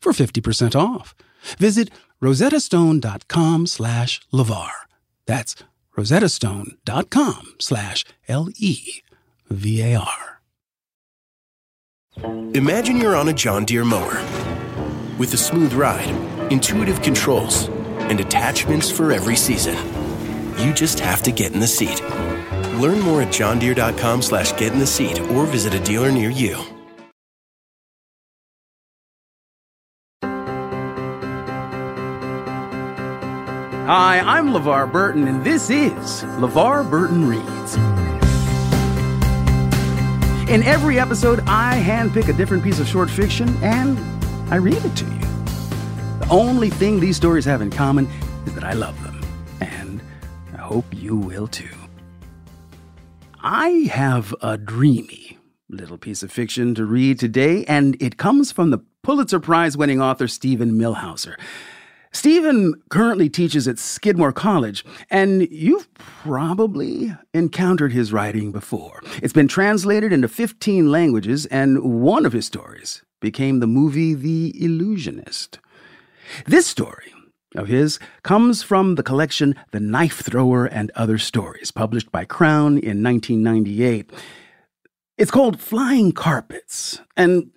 for 50% off. Visit rosettastone.com slash LeVar. That's rosettastone.com slash L-E-V-A-R. Imagine you're on a John Deere mower with a smooth ride, intuitive controls, and attachments for every season. You just have to get in the seat. Learn more at johndeere.com slash get in the seat or visit a dealer near you. Hi, I'm LeVar Burton, and this is LeVar Burton Reads. In every episode, I handpick a different piece of short fiction and I read it to you. The only thing these stories have in common is that I love them, and I hope you will too. I have a dreamy little piece of fiction to read today, and it comes from the Pulitzer Prize winning author Steven Millhauser. Steven currently teaches at Skidmore College, and you've probably encountered his writing before. It's been translated into 15 languages, and one of his stories became the movie The Illusionist. This story of his comes from the collection The Knife Thrower and Other Stories, published by Crown in 1998. It's called Flying Carpets, and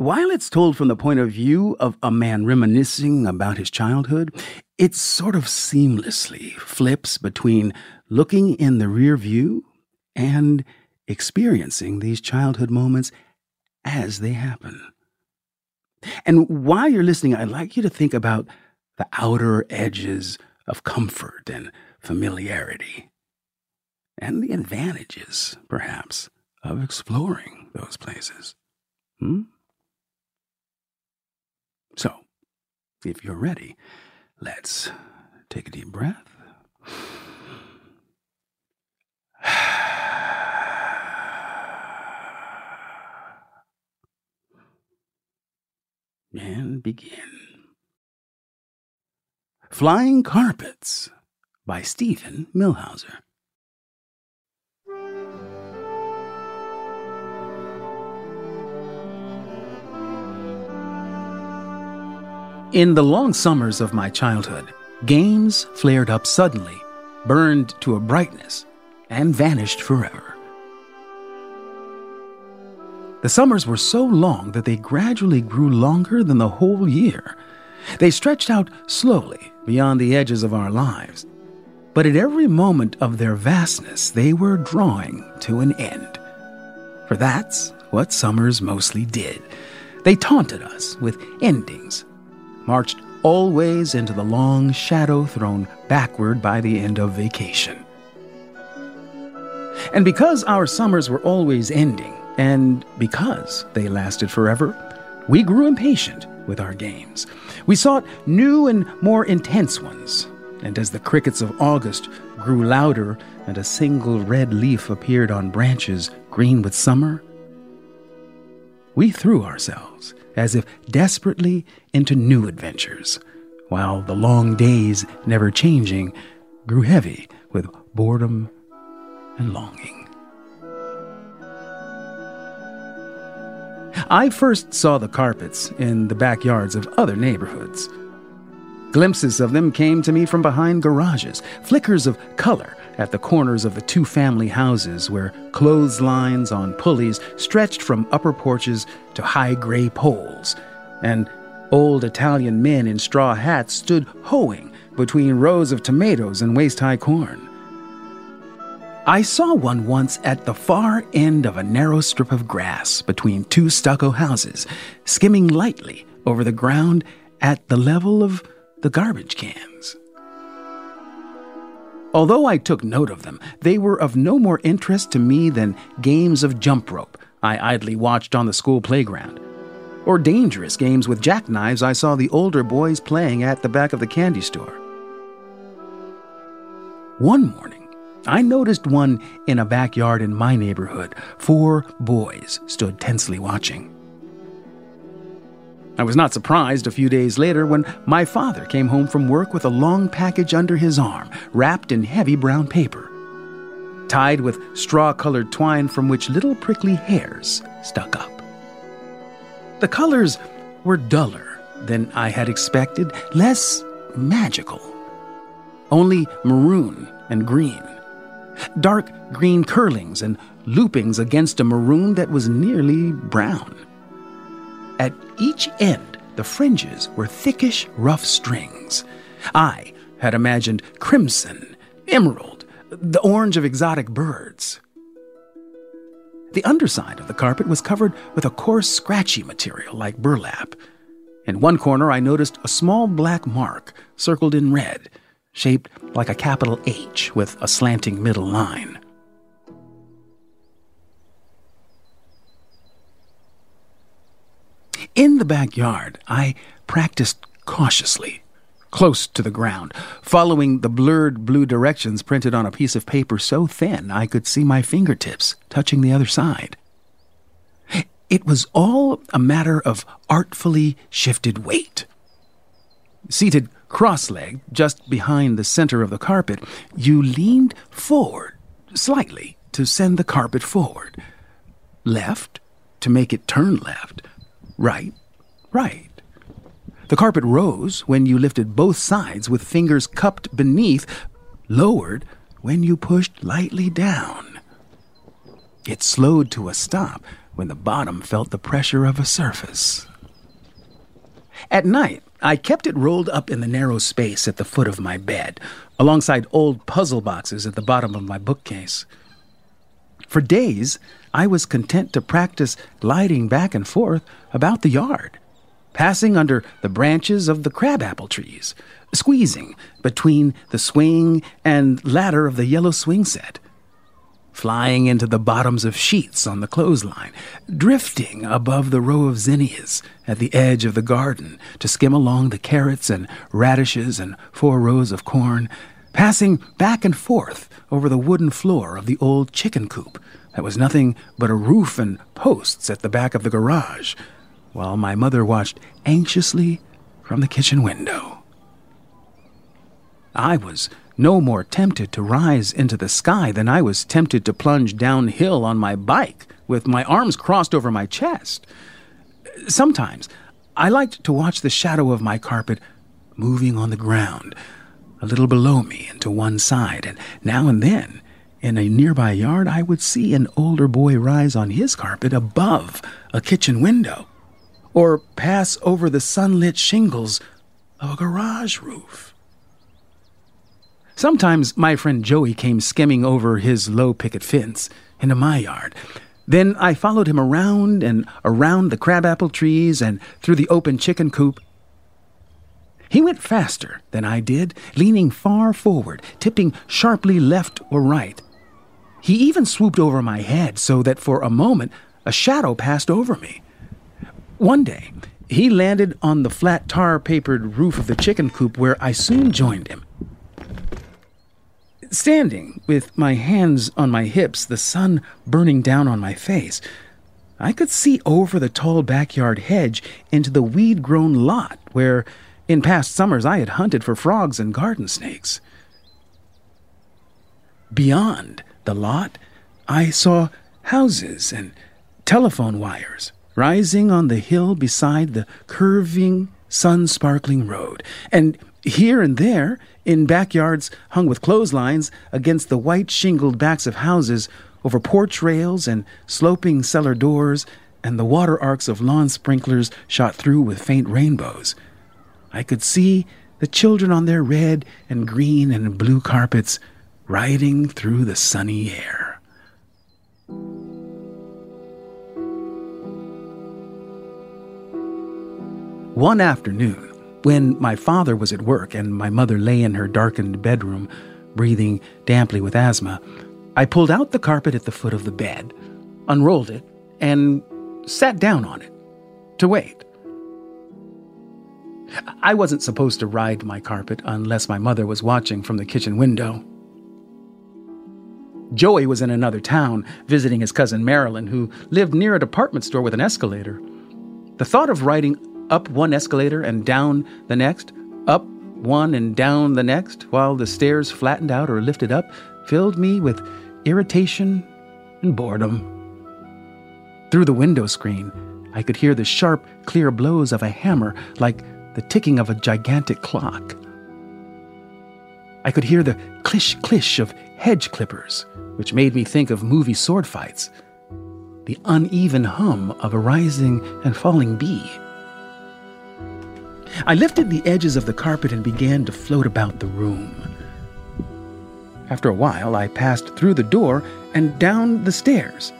while it's told from the point of view of a man reminiscing about his childhood, it sort of seamlessly flips between looking in the rear view and experiencing these childhood moments as they happen. And while you're listening, I'd like you to think about the outer edges of comfort and familiarity, and the advantages, perhaps, of exploring those places. Hmm? So, if you're ready, let's take a deep breath. And begin. Flying Carpets by Steven Millhauser. In the long summers of my childhood, games flared up suddenly, burned to a brightness, and vanished forever. The summers were so long that they gradually grew longer than the whole year. They stretched out slowly beyond the edges of our lives. But at every moment of their vastness, they were drawing to an end. For that's what summers mostly did. They taunted us with endings marched always into the long shadow thrown backward by the end of vacation. And because our summers were always ending, and because they lasted forever, we grew impatient with our games. We sought new and more intense ones. And as the crickets of August grew louder and a single red leaf appeared on branches green with summer, we threw ourselves as if desperately into new adventures, while the long days, never changing, grew heavy with boredom and longing. I first saw the carpets in the backyards of other neighborhoods. Glimpses of them came to me from behind garages, flickers of color at the corners of the two family houses where clotheslines on pulleys stretched from upper porches to high gray poles, and old Italian men in straw hats stood hoeing between rows of tomatoes and waist high corn. I saw one once at the far end of a narrow strip of grass between two stucco houses, skimming lightly over the ground at the level of the garbage cans. Although I took note of them, they were of no more interest to me than games of jump rope I idly watched on the school playground. or dangerous games with jackknives I saw the older boys playing at the back of the candy store. One morning, I noticed one in a backyard in my neighborhood. Four boys stood tensely watching. I was not surprised a few days later when my father came home from work with a long package under his arm, wrapped in heavy brown paper, tied with straw colored twine from which little prickly hairs stuck up. The colors were duller than I had expected, less magical. Only maroon and green. Dark green curlings and loopings against a maroon that was nearly brown. At each end, the fringes were thickish, rough strings. I had imagined crimson, emerald, the orange of exotic birds. The underside of the carpet was covered with a coarse, scratchy material like burlap. In one corner, I noticed a small black mark circled in red, shaped like a capital H with a slanting middle line. In the backyard, I practiced cautiously, close to the ground, following the blurred blue directions printed on a piece of paper so thin I could see my fingertips touching the other side. It was all a matter of artfully shifted weight. Seated cross legged, just behind the center of the carpet, you leaned forward slightly to send the carpet forward. Left to make it turn left Right, right. The carpet rose when you lifted both sides with fingers cupped beneath, lowered when you pushed lightly down. It slowed to a stop when the bottom felt the pressure of a surface. At night, I kept it rolled up in the narrow space at the foot of my bed, alongside old puzzle boxes at the bottom of my bookcase. For days, I was content to practice gliding back and forth about the yard, passing under the branches of the crabapple trees, squeezing between the swing and ladder of the yellow swing set, flying into the bottoms of sheets on the clothesline, drifting above the row of zinnias at the edge of the garden to skim along the carrots and radishes and four rows of corn, passing back and forth over the wooden floor of the old chicken coop that was nothing but a roof and posts at the back of the garage, while my mother watched anxiously from the kitchen window. I was no more tempted to rise into the sky than I was tempted to plunge downhill on my bike with my arms crossed over my chest. Sometimes I liked to watch the shadow of my carpet moving on the ground, a little below me and to one side, and now and then in a nearby yard, I would see an older boy rise on his carpet above a kitchen window, or pass over the sunlit shingles of a garage roof. Sometimes my friend Joey came skimming over his low picket fence into my yard. Then I followed him around and around the crabapple trees and through the open chicken coop. He went faster than I did, leaning far forward, tipping sharply left or right. He even swooped over my head so that for a moment a shadow passed over me. One day, he landed on the flat tar papered roof of the chicken coop where I soon joined him. Standing, with my hands on my hips, the sun burning down on my face, I could see over the tall backyard hedge into the weed grown lot where, in past summers, I had hunted for frogs and garden snakes. Beyond, the lot, I saw houses and telephone wires rising on the hill beside the curving, sun sparkling road, and here and there, in backyards hung with clotheslines against the white shingled backs of houses, over porch rails and sloping cellar doors, and the water arcs of lawn sprinklers shot through with faint rainbows. I could see the children on their red and green and blue carpets riding through the sunny air. One afternoon, when my father was at work and my mother lay in her darkened bedroom, breathing damply with asthma, I pulled out the carpet at the foot of the bed, unrolled it, and sat down on it to wait. I wasn't supposed to ride my carpet unless my mother was watching from the kitchen window. Joey was in another town visiting his cousin Marilyn, who lived near a department store with an escalator. The thought of riding up one escalator and down the next, up one and down the next, while the stairs flattened out or lifted up, filled me with irritation and boredom. Through the window screen, I could hear the sharp, clear blows of a hammer like the ticking of a gigantic clock. I could hear the clish clish of hedge clippers, which made me think of movie sword fights, the uneven hum of a rising and falling bee. I lifted the edges of the carpet and began to float about the room. After a while, I passed through the door and down the stairs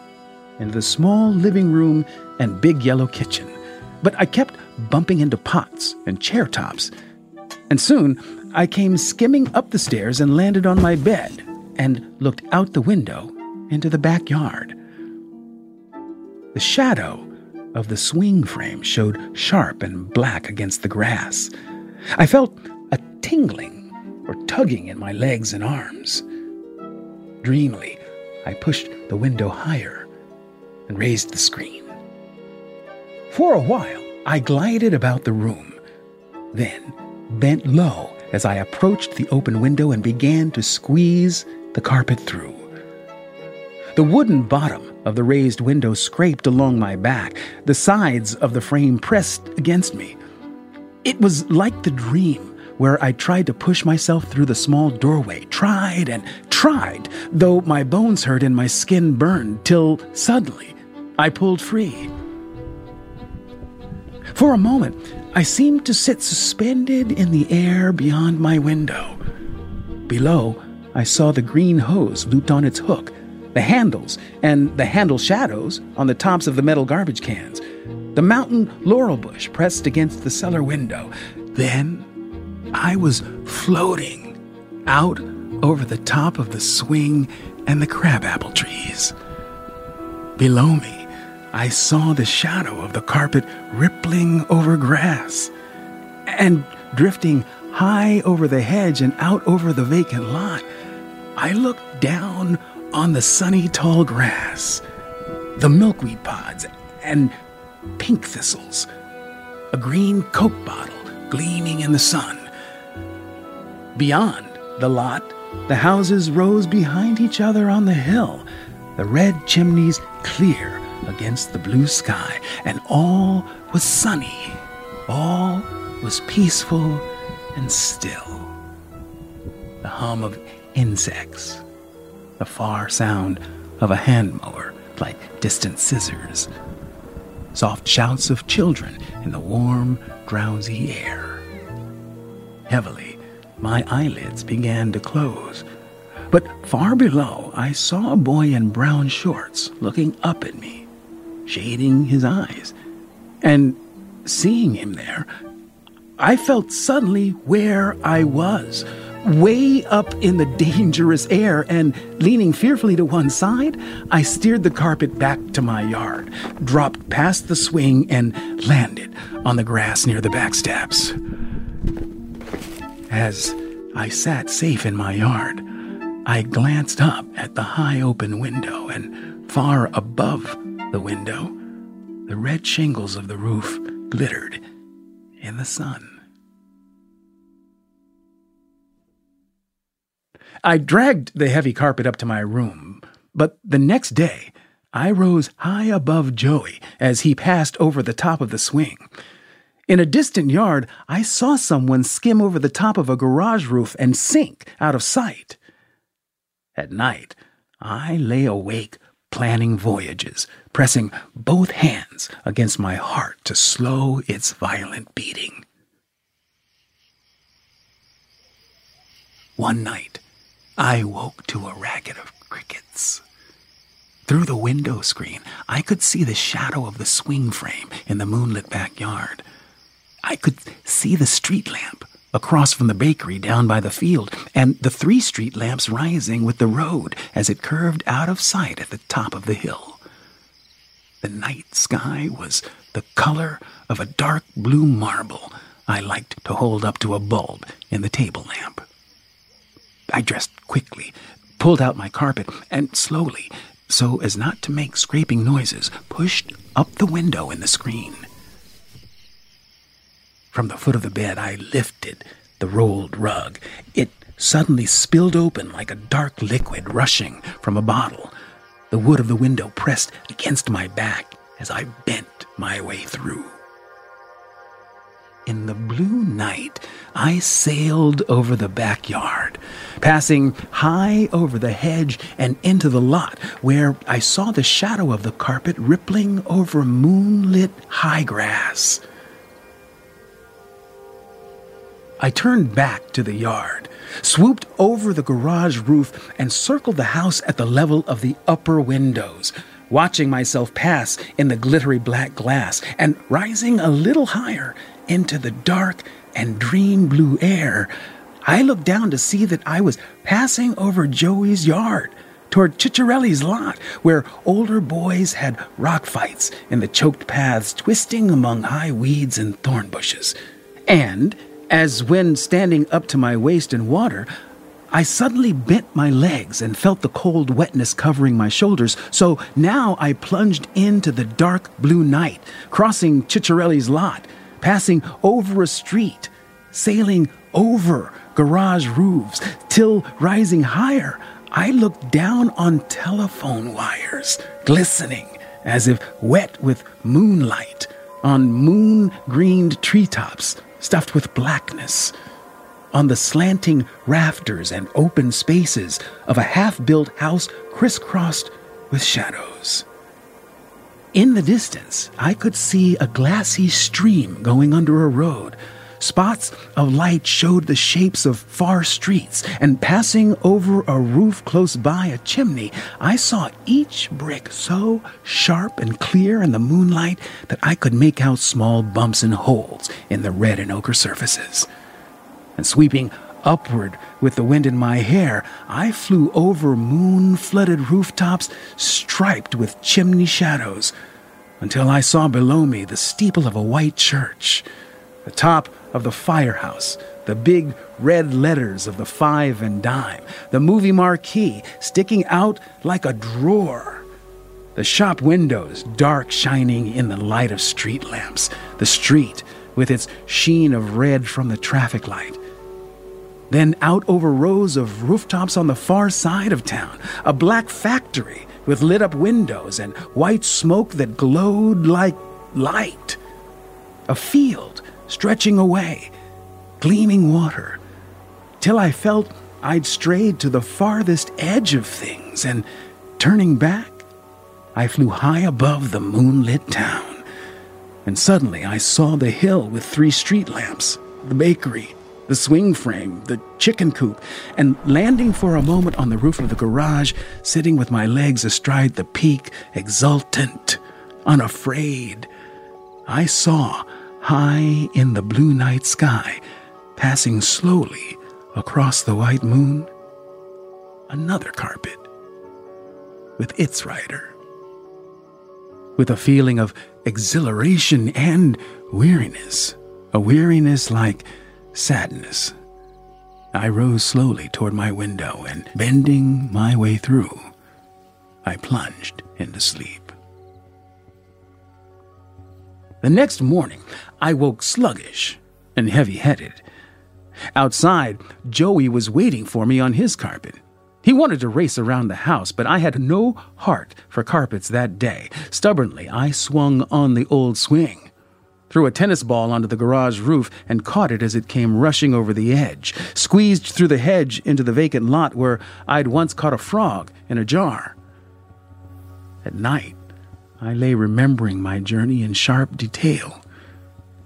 into the small living room and big yellow kitchen. But I kept bumping into pots and chair tops. And soon I came skimming up the stairs and landed on my bed and looked out the window into the backyard. The shadow of the swing frame showed sharp and black against the grass. I felt a tingling or tugging in my legs and arms. Dreamily, I pushed the window higher and raised the screen. For a while, I glided about the room, then bent low as I approached the open window and began to squeeze the carpet through. The wooden bottom of the raised window scraped along my back, the sides of the frame pressed against me. It was like the dream where I tried to push myself through the small doorway, tried and tried, though my bones hurt and my skin burned, till suddenly I pulled free. For a moment, I seemed to sit suspended in the air beyond my window. Below, I saw the green hose looped on its hook, the handles and the handle shadows on the tops of the metal garbage cans, the mountain laurel bush pressed against the cellar window. Then I was floating out over the top of the swing and the crabapple trees. Below me, I saw the shadow of the carpet rippling over grass and drifting high over the hedge and out over the vacant lot. I looked down on the sunny tall grass, the milkweed pods, and pink thistles, a green Coke bottle gleaming in the sun. Beyond the lot, the houses rose behind each other on the hill, the red chimneys clear against the blue sky, and all was sunny. All was peaceful and still. The hum of insects, the far sound of a hand mower like distant scissors, soft shouts of children in the warm, drowsy air. Heavily, my eyelids began to close. But far below, I saw a boy in brown shorts looking up at me, shading his eyes. And seeing him there, I felt suddenly where I was, way up in the dangerous air, and leaning fearfully to one side, I steered the carpet back to my yard, dropped past the swing, and landed on the grass near the back steps. As I sat safe in my yard, I glanced up at the high open window, and far above the window, the red shingles of the roof glittered in the sun. I dragged the heavy carpet up to my room, but the next day I rose high above Joey as he passed over the top of the swing. In a distant yard, I saw someone skim over the top of a garage roof and sink out of sight. At night, I lay awake planning voyages, pressing both hands against my heart to slow its violent beating. One night, I woke to a racket of crickets. Through the window screen, I could see the shadow of the swing frame in the moonlit backyard. I could see the street lamp across from the bakery down by the field, and the three street lamps rising with the road as it curved out of sight at the top of the hill. The night sky was the color of a dark blue marble I liked to hold up to a bulb in the table lamp. I dressed quickly, pulled out my carpet, and slowly, so as not to make scraping noises, pushed up the window in the screen. From the foot of the bed, I lifted the rolled rug. It suddenly spilled open like a dark liquid rushing from a bottle. The wood of the window pressed against my back as I bent my way through. In the blue night, I sailed over the backyard, passing high over the hedge and into the lot, where I saw the shadow of the carpet rippling over moonlit high grass. I turned back to the yard, swooped over the garage roof, and circled the house at the level of the upper windows, watching myself pass in the glittery black glass and rising a little higher into the dark and dream blue air, I looked down to see that I was passing over Joey's yard toward Cicciarelli's lot, where older boys had rock fights in the choked paths, twisting among high weeds and thorn bushes. And, as when standing up to my waist in water, I suddenly bent my legs and felt the cold wetness covering my shoulders, so now I plunged into the dark blue night, crossing Cicciarelli's lot passing over a street, sailing over garage roofs, till rising higher, I looked down on telephone wires, glistening as if wet with moonlight, on moon greened treetops stuffed with blackness, on the slanting rafters and open spaces of a half built house crisscrossed with shadows. In the distance, I could see a glassy stream going under a road. Spots of light showed the shapes of far streets, and passing over a roof close by a chimney, I saw each brick so sharp and clear in the moonlight that I could make out small bumps and holes in the red and ochre surfaces. And sweeping upward with the wind in my hair, I flew over moon flooded rooftops striped with chimney shadows until I saw below me the steeple of a white church, the top of the firehouse, the big red letters of the five and dime, the movie marquee sticking out like a drawer, the shop windows dark shining in the light of street lamps, the street with its sheen of red from the traffic light, then out over rows of rooftops on the far side of town, a black factory with lit up windows and white smoke that glowed like light. A field stretching away, gleaming water, till I felt I'd strayed to the farthest edge of things, and turning back, I flew high above the moonlit town. And suddenly I saw the hill with three street lamps, the bakery, the swing frame, the chicken coop, and landing for a moment on the roof of the garage, sitting with my legs astride the peak, exultant, unafraid, I saw, high in the blue night sky, passing slowly across the white moon, another carpet with its rider. With a feeling of exhilaration and weariness, a weariness like sadness. I rose slowly toward my window and, bending my way through, I plunged into sleep. The next morning, I woke sluggish and heavy headed. Outside, Joey was waiting for me on his carpet. He wanted to race around the house, but I had no heart for carpets that day. Stubbornly, I swung on the old swing threw a tennis ball onto the garage roof and caught it as it came rushing over the edge, squeezed through the hedge into the vacant lot where I'd once caught a frog in a jar. At night, I lay remembering my journey in sharp detail.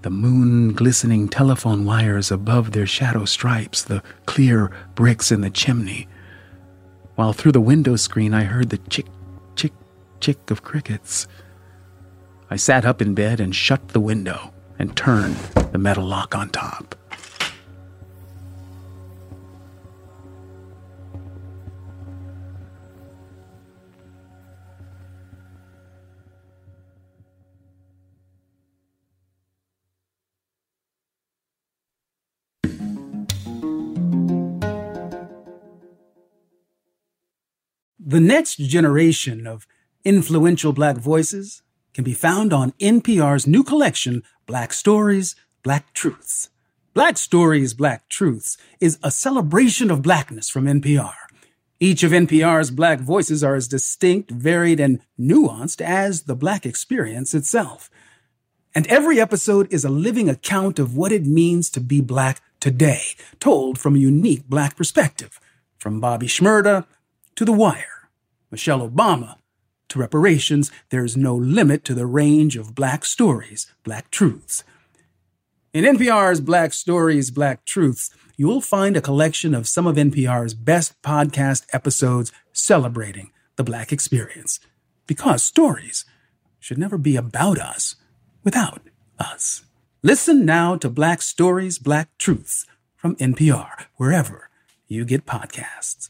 The moon glistening telephone wires above their shadow stripes, the clear bricks in the chimney, while through the window screen I heard the chick, chick, chick of crickets. I sat up in bed and shut the window and turned the metal lock on top. The next generation of influential Black voices can be found on NPR's new collection, Black Stories, Black Truths. Black Stories, Black Truths is a celebration of blackness from NPR. Each of NPR's Black voices are as distinct, varied, and nuanced as the Black experience itself. And every episode is a living account of what it means to be Black today, told from a unique Black perspective. From Bobby Shmurda to The Wire. Michelle Obama to reparations, there's no limit to the range of black stories, black truths. In NPR's Black Stories, Black Truths, you'll find a collection of some of NPR's best podcast episodes celebrating the Black experience. Because stories should never be about us without us. Listen now to Black Stories, Black Truths from NPR, wherever you get podcasts.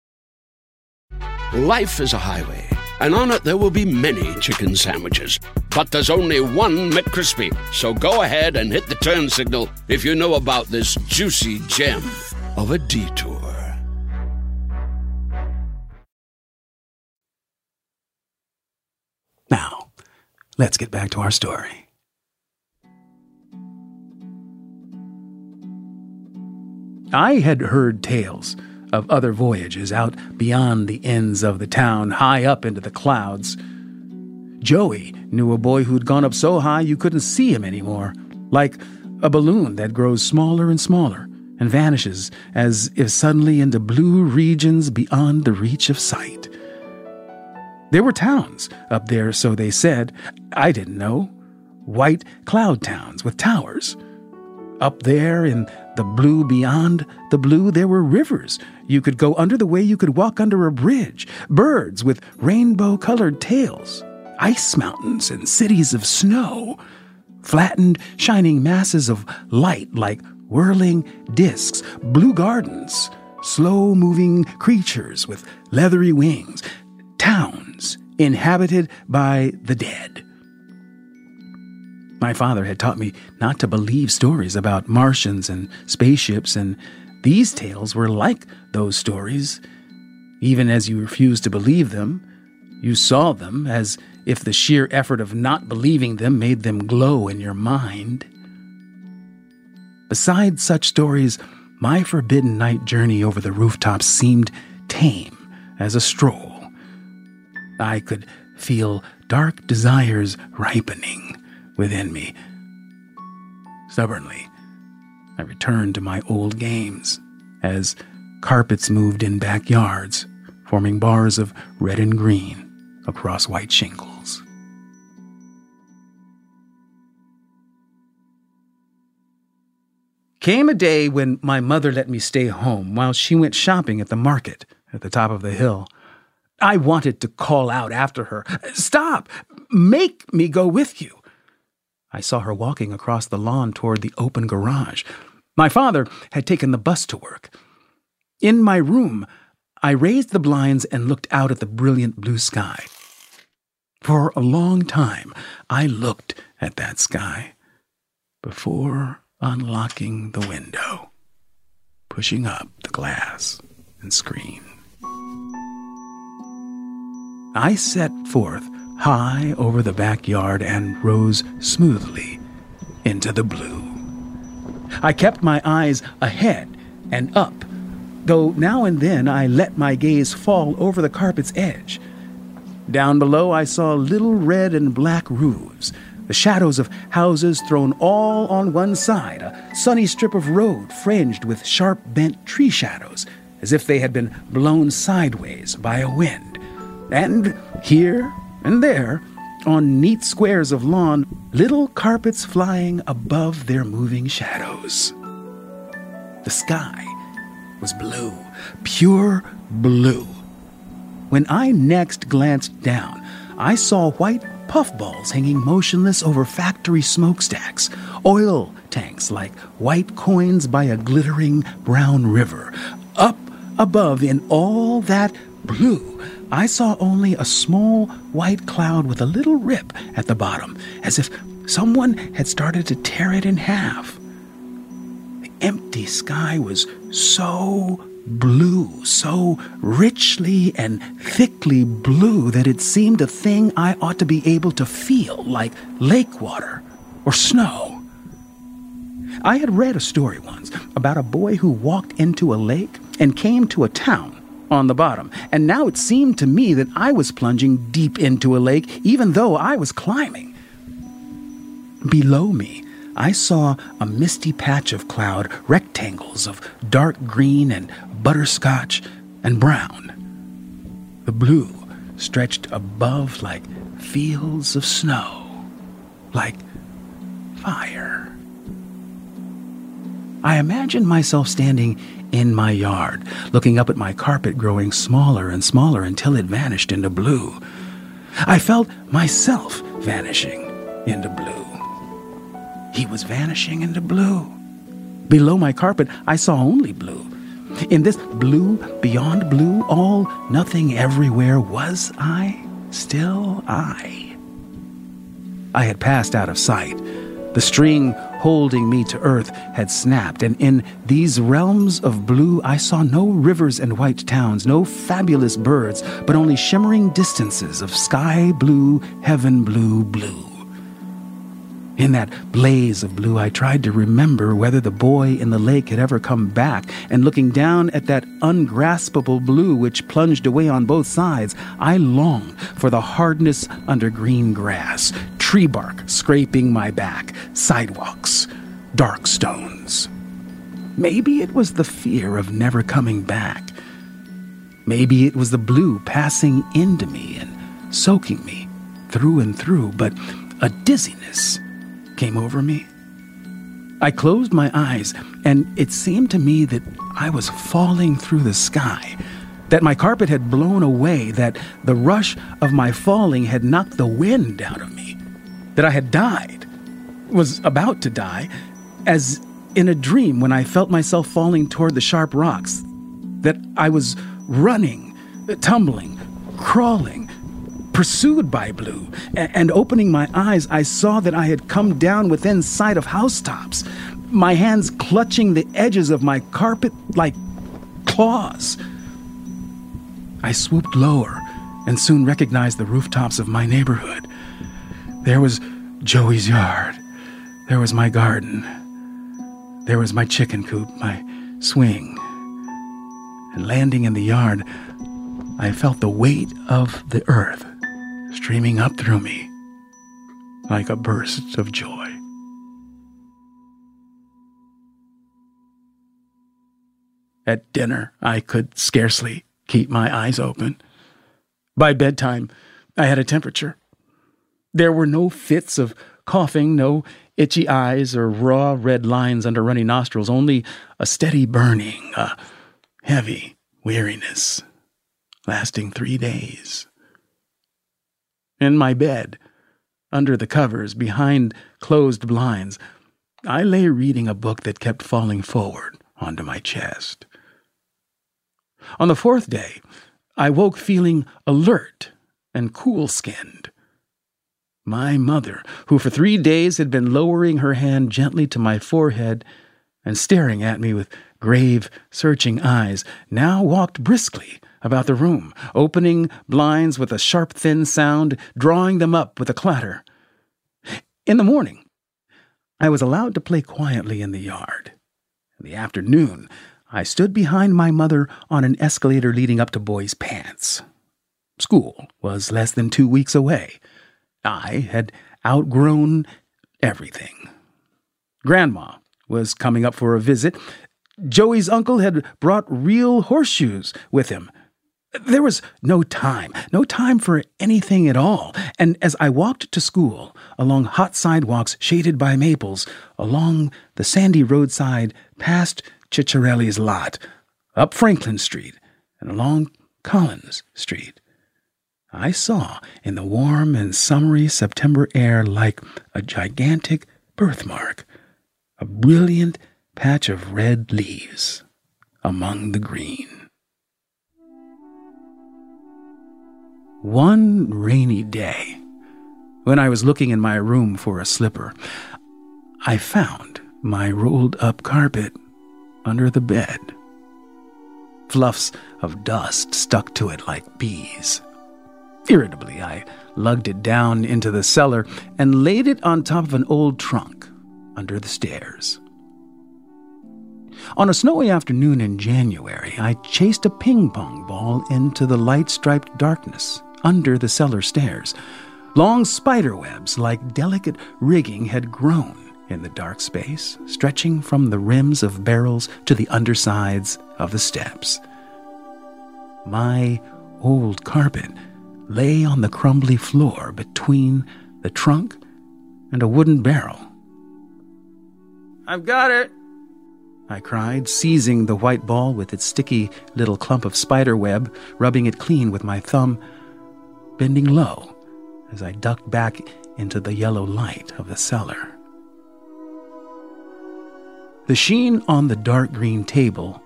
Life is a highway, and on it there will be many chicken sandwiches. But there's only one McCrispy. So go ahead and hit the turn signal if you know about this juicy gem of a detour. Now, let's get back to our story. I had heard tales of other voyages out beyond the ends of the town, high up into the clouds. Joey knew a boy who'd gone up so high you couldn't see him anymore, like a balloon that grows smaller and smaller and vanishes as if suddenly into blue regions beyond the reach of sight. There were towns up there, so they said. I didn't know. White cloud towns with towers. Up there in the blue beyond the blue, there were rivers. You could go under the way you could walk under a bridge. Birds with rainbow colored tails. Ice mountains and cities of snow. Flattened, shining masses of light like whirling discs. Blue gardens. Slow moving creatures with leathery wings. Towns inhabited by the dead. My father had taught me not to believe stories about Martians and spaceships, and these tales were like those stories. Even as you refused to believe them, you saw them as if the sheer effort of not believing them made them glow in your mind. Besides such stories, my forbidden night journey over the rooftops seemed tame as a stroll. I could feel dark desires ripening within me. Stubbornly, I returned to my old games as carpets moved in backyards, forming bars of red and green across white shingles. Came a day when my mother let me stay home while she went shopping at the market at the top of the hill. I wanted to call out after her, Stop! Make me go with you! I saw her walking across the lawn toward the open garage. My father had taken the bus to work. In my room, I raised the blinds and looked out at the brilliant blue sky. For a long time, I looked at that sky before unlocking the window, pushing up the glass and screen. I set forth high over the backyard and rose smoothly into the blue. I kept my eyes ahead and up, though now and then I let my gaze fall over the carpet's edge. Down below, I saw little red and black roofs, the shadows of houses thrown all on one side, a sunny strip of road fringed with sharp bent tree shadows, as if they had been blown sideways by a wind. And here and there, on neat squares of lawn, little carpets flying above their moving shadows. The sky was blue, pure blue. When I next glanced down, I saw white puffballs hanging motionless over factory smokestacks, oil tanks like white coins by a glittering brown river. Up above, in all that blue, I saw only a small white cloud with a little rip at the bottom, as if someone had started to tear it in half. The empty sky was so blue, so richly and thickly blue that it seemed a thing I ought to be able to feel, like lake water or snow. I had read a story once about a boy who walked into a lake and came to a town on the bottom. And now it seemed to me that I was plunging deep into a lake, even though I was climbing. Below me, I saw a misty patch of cloud, rectangles of dark green and butterscotch and brown. The blue stretched above like fields of snow, like fire. I imagined myself standing in my yard, looking up at my carpet growing smaller and smaller until it vanished into blue. I felt myself vanishing into blue. He was vanishing into blue. Below my carpet, I saw only blue. In this blue, beyond blue, all, nothing, everywhere, was I still I? I had passed out of sight. The string holding me to earth had snapped, and in these realms of blue I saw no rivers and white towns, no fabulous birds, but only shimmering distances of sky blue, heaven blue, blue. In that blaze of blue, I tried to remember whether the boy in the lake had ever come back, and looking down at that ungraspable blue which plunged away on both sides, I longed for the hardness under green grass, tree bark scraping my back, sidewalks, dark stones. Maybe it was the fear of never coming back. Maybe it was the blue passing into me and soaking me through and through, but a dizziness came over me. I closed my eyes, and it seemed to me that I was falling through the sky, that my carpet had blown away, that the rush of my falling had knocked the wind out of me, that I had died, was about to die, as in a dream when I felt myself falling toward the sharp rocks, that I was running, tumbling, crawling, pursued by blue, and opening my eyes, I saw that I had come down within sight of housetops, my hands clutching the edges of my carpet like claws. I swooped lower and soon recognized the rooftops of my neighborhood. There was Joey's yard. There was my garden. There was my chicken coop, my swing. And landing in the yard, I felt the weight of the earth streaming up through me like a burst of joy. At dinner, I could scarcely keep my eyes open. By bedtime, I had a temperature. There were no fits of coughing, no itchy eyes or raw red lines under runny nostrils, only a steady burning, a heavy weariness lasting three days in my bed, under the covers, behind closed blinds, I lay reading a book that kept falling forward onto my chest. On the fourth day, I woke feeling alert and cool skinned. My mother, who for three days had been lowering her hand gently to my forehead and staring at me with grave, searching eyes, now walked briskly about the room, opening blinds with a sharp, thin sound, drawing them up with a clatter. In the morning, I was allowed to play quietly in the yard. In the afternoon, I stood behind my mother on an escalator leading up to boys' pants. School was less than two weeks away. I had outgrown everything. Grandma was coming up for a visit. Joey's uncle had brought real horseshoes with him. There was no time, no time for anything at all. And as I walked to school, along hot sidewalks shaded by maples, along the sandy roadside, past Ciccarelli's lot, up Franklin Street, and along Collins Street, I saw in the warm and summery September air like a gigantic birthmark, a brilliant patch of red leaves among the green. One rainy day, when I was looking in my room for a slipper, I found my rolled up carpet under the bed. Fluffs of dust stuck to it like bees. Irritably, I lugged it down into the cellar and laid it on top of an old trunk under the stairs. On a snowy afternoon in January, I chased a ping pong ball into the light striped darkness under the cellar stairs. Long spider webs, like delicate rigging, had grown in the dark space, stretching from the rims of barrels to the undersides of the steps. My old carpet lay on the crumbly floor between the trunk and a wooden barrel. I've got it, I cried, seizing the white ball with its sticky little clump of spider web, rubbing it clean with my thumb bending low as I ducked back into the yellow light of the cellar. The sheen on the dark green table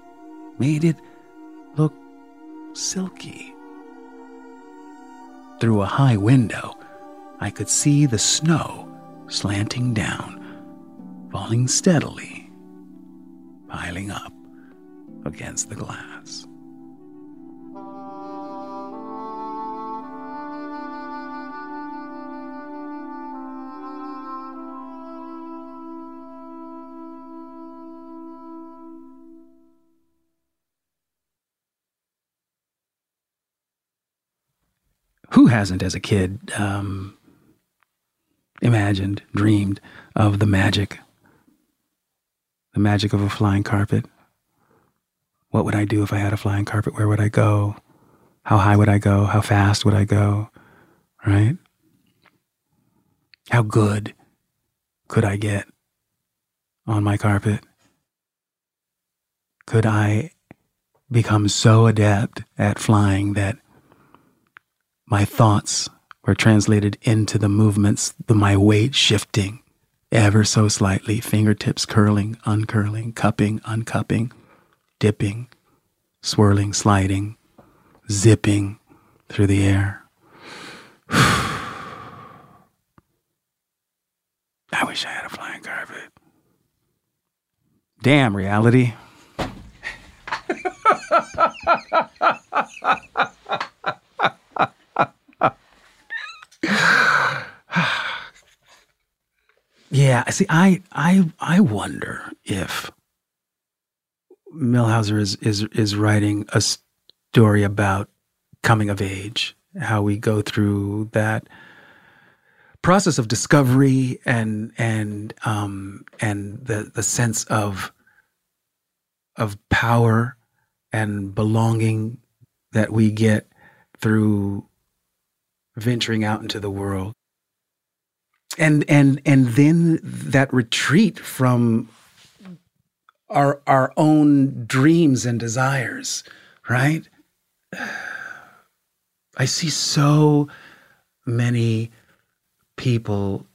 made it look silky. Through a high window, I could see the snow slanting down, falling steadily, piling up against the glass. Who hasn't, as a kid, um, imagined, dreamed of the magic, the magic of a flying carpet? What would I do if I had a flying carpet? Where would I go? How high would I go? How fast would I go? Right? How good could I get on my carpet? Could I become so adept at flying that my thoughts were translated into the movements, the, my weight shifting ever so slightly, fingertips curling, uncurling, cupping, uncupping, dipping, swirling, sliding, zipping through the air. I wish I had a flying carpet. Damn reality. Yeah, see, I I I wonder if Millhauser is is is writing a story about coming of age, how we go through that process of discovery and and um and the the sense of of power and belonging that we get through venturing out into the world and and and then that retreat from our our own dreams and desires right? I see so many people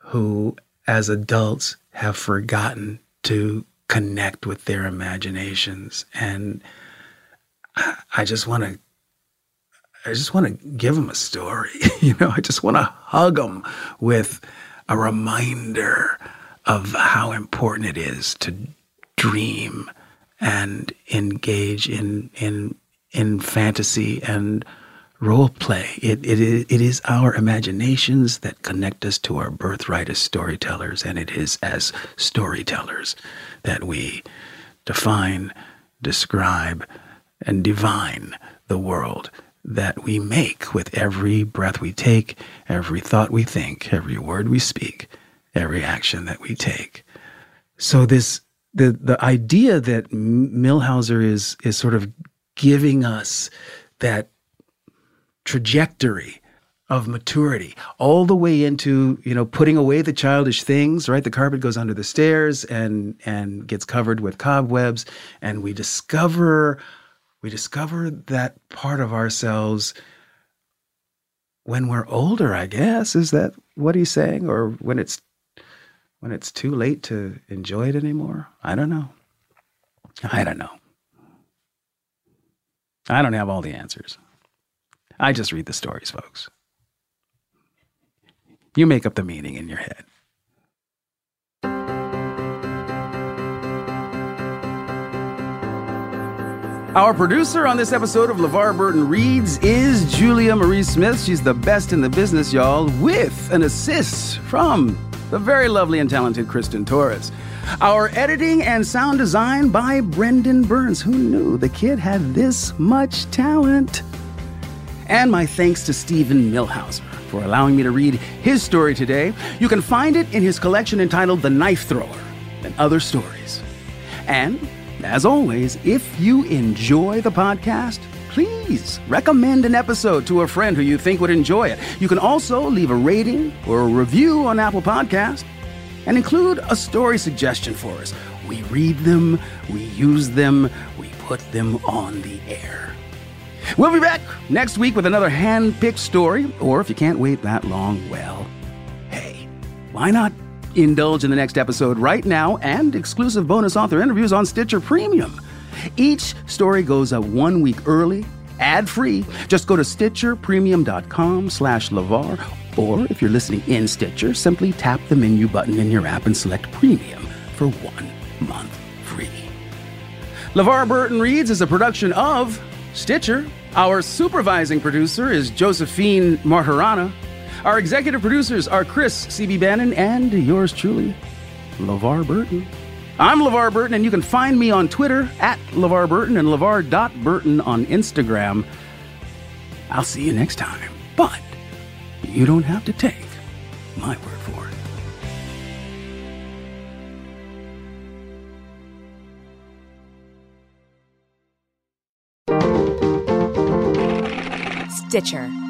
who as adults have forgotten to connect with their imaginations. And i just want to I just want to give them a story. you know, I just want to hug them with a reminder of how important it is to dream and engage in in in fantasy and role play. It, it, it is our imaginations that connect us to our birthright as storytellers, and it is as storytellers that we define describe and divine the world that we make with every breath we take, every thought we think, every word we speak, every action that we take. So this the the idea that Millhauser is is sort of giving us that trajectory of maturity all the way into you know putting away the childish things right the carpet goes under the stairs and and gets covered with cobwebs and we discover we discover that part of ourselves when we're older i guess is that what he's saying? Or when it's when it's too late to enjoy it anymore? I don't know. I don't know. I don't have all the answers. I just read the stories folks. You make up the meaning in your head. Our producer on this episode of LeVar Burton Reads is Julia Marie Smith. She's the best in the business, y'all, with an assist from the very lovely and talented Kristen Torres. Our editing and sound design by Brendan Burns. Who knew the kid had this much talent? And my thanks to Steven Millhauser for allowing me to read his story today. You can find it in his collection entitled The Knife Thrower and Other Stories. And, as always, if you enjoy the podcast, please recommend an episode to a friend who you think would enjoy it. You can also leave a rating or a review on Apple Podcast and include a story suggestion for us. We read them, we use them, we put them on the air. We'll be back next week with another hand picked story, or if you can't wait that long, well, hey, why not indulge in the next episode right now and exclusive bonus author interviews on Stitcher Premium? Each story goes up one week early, ad-free. Just go to stitcherpremium.com slash LeVar, or if you're listening in Stitcher, simply tap the menu button in your app and select Premium for one month free. LeVar Burton Reads is a production of Stitcher. Our supervising producer is Josephine Martirana. Our executive producers are Chris C.B. Bannon and yours truly, LeVar Burton. I'm LeVar Burton, and you can find me on Twitter at LeVar Burton and LeVar.Burton on Instagram. I'll see you next time, but you don't have to take my word for it. Stitcher.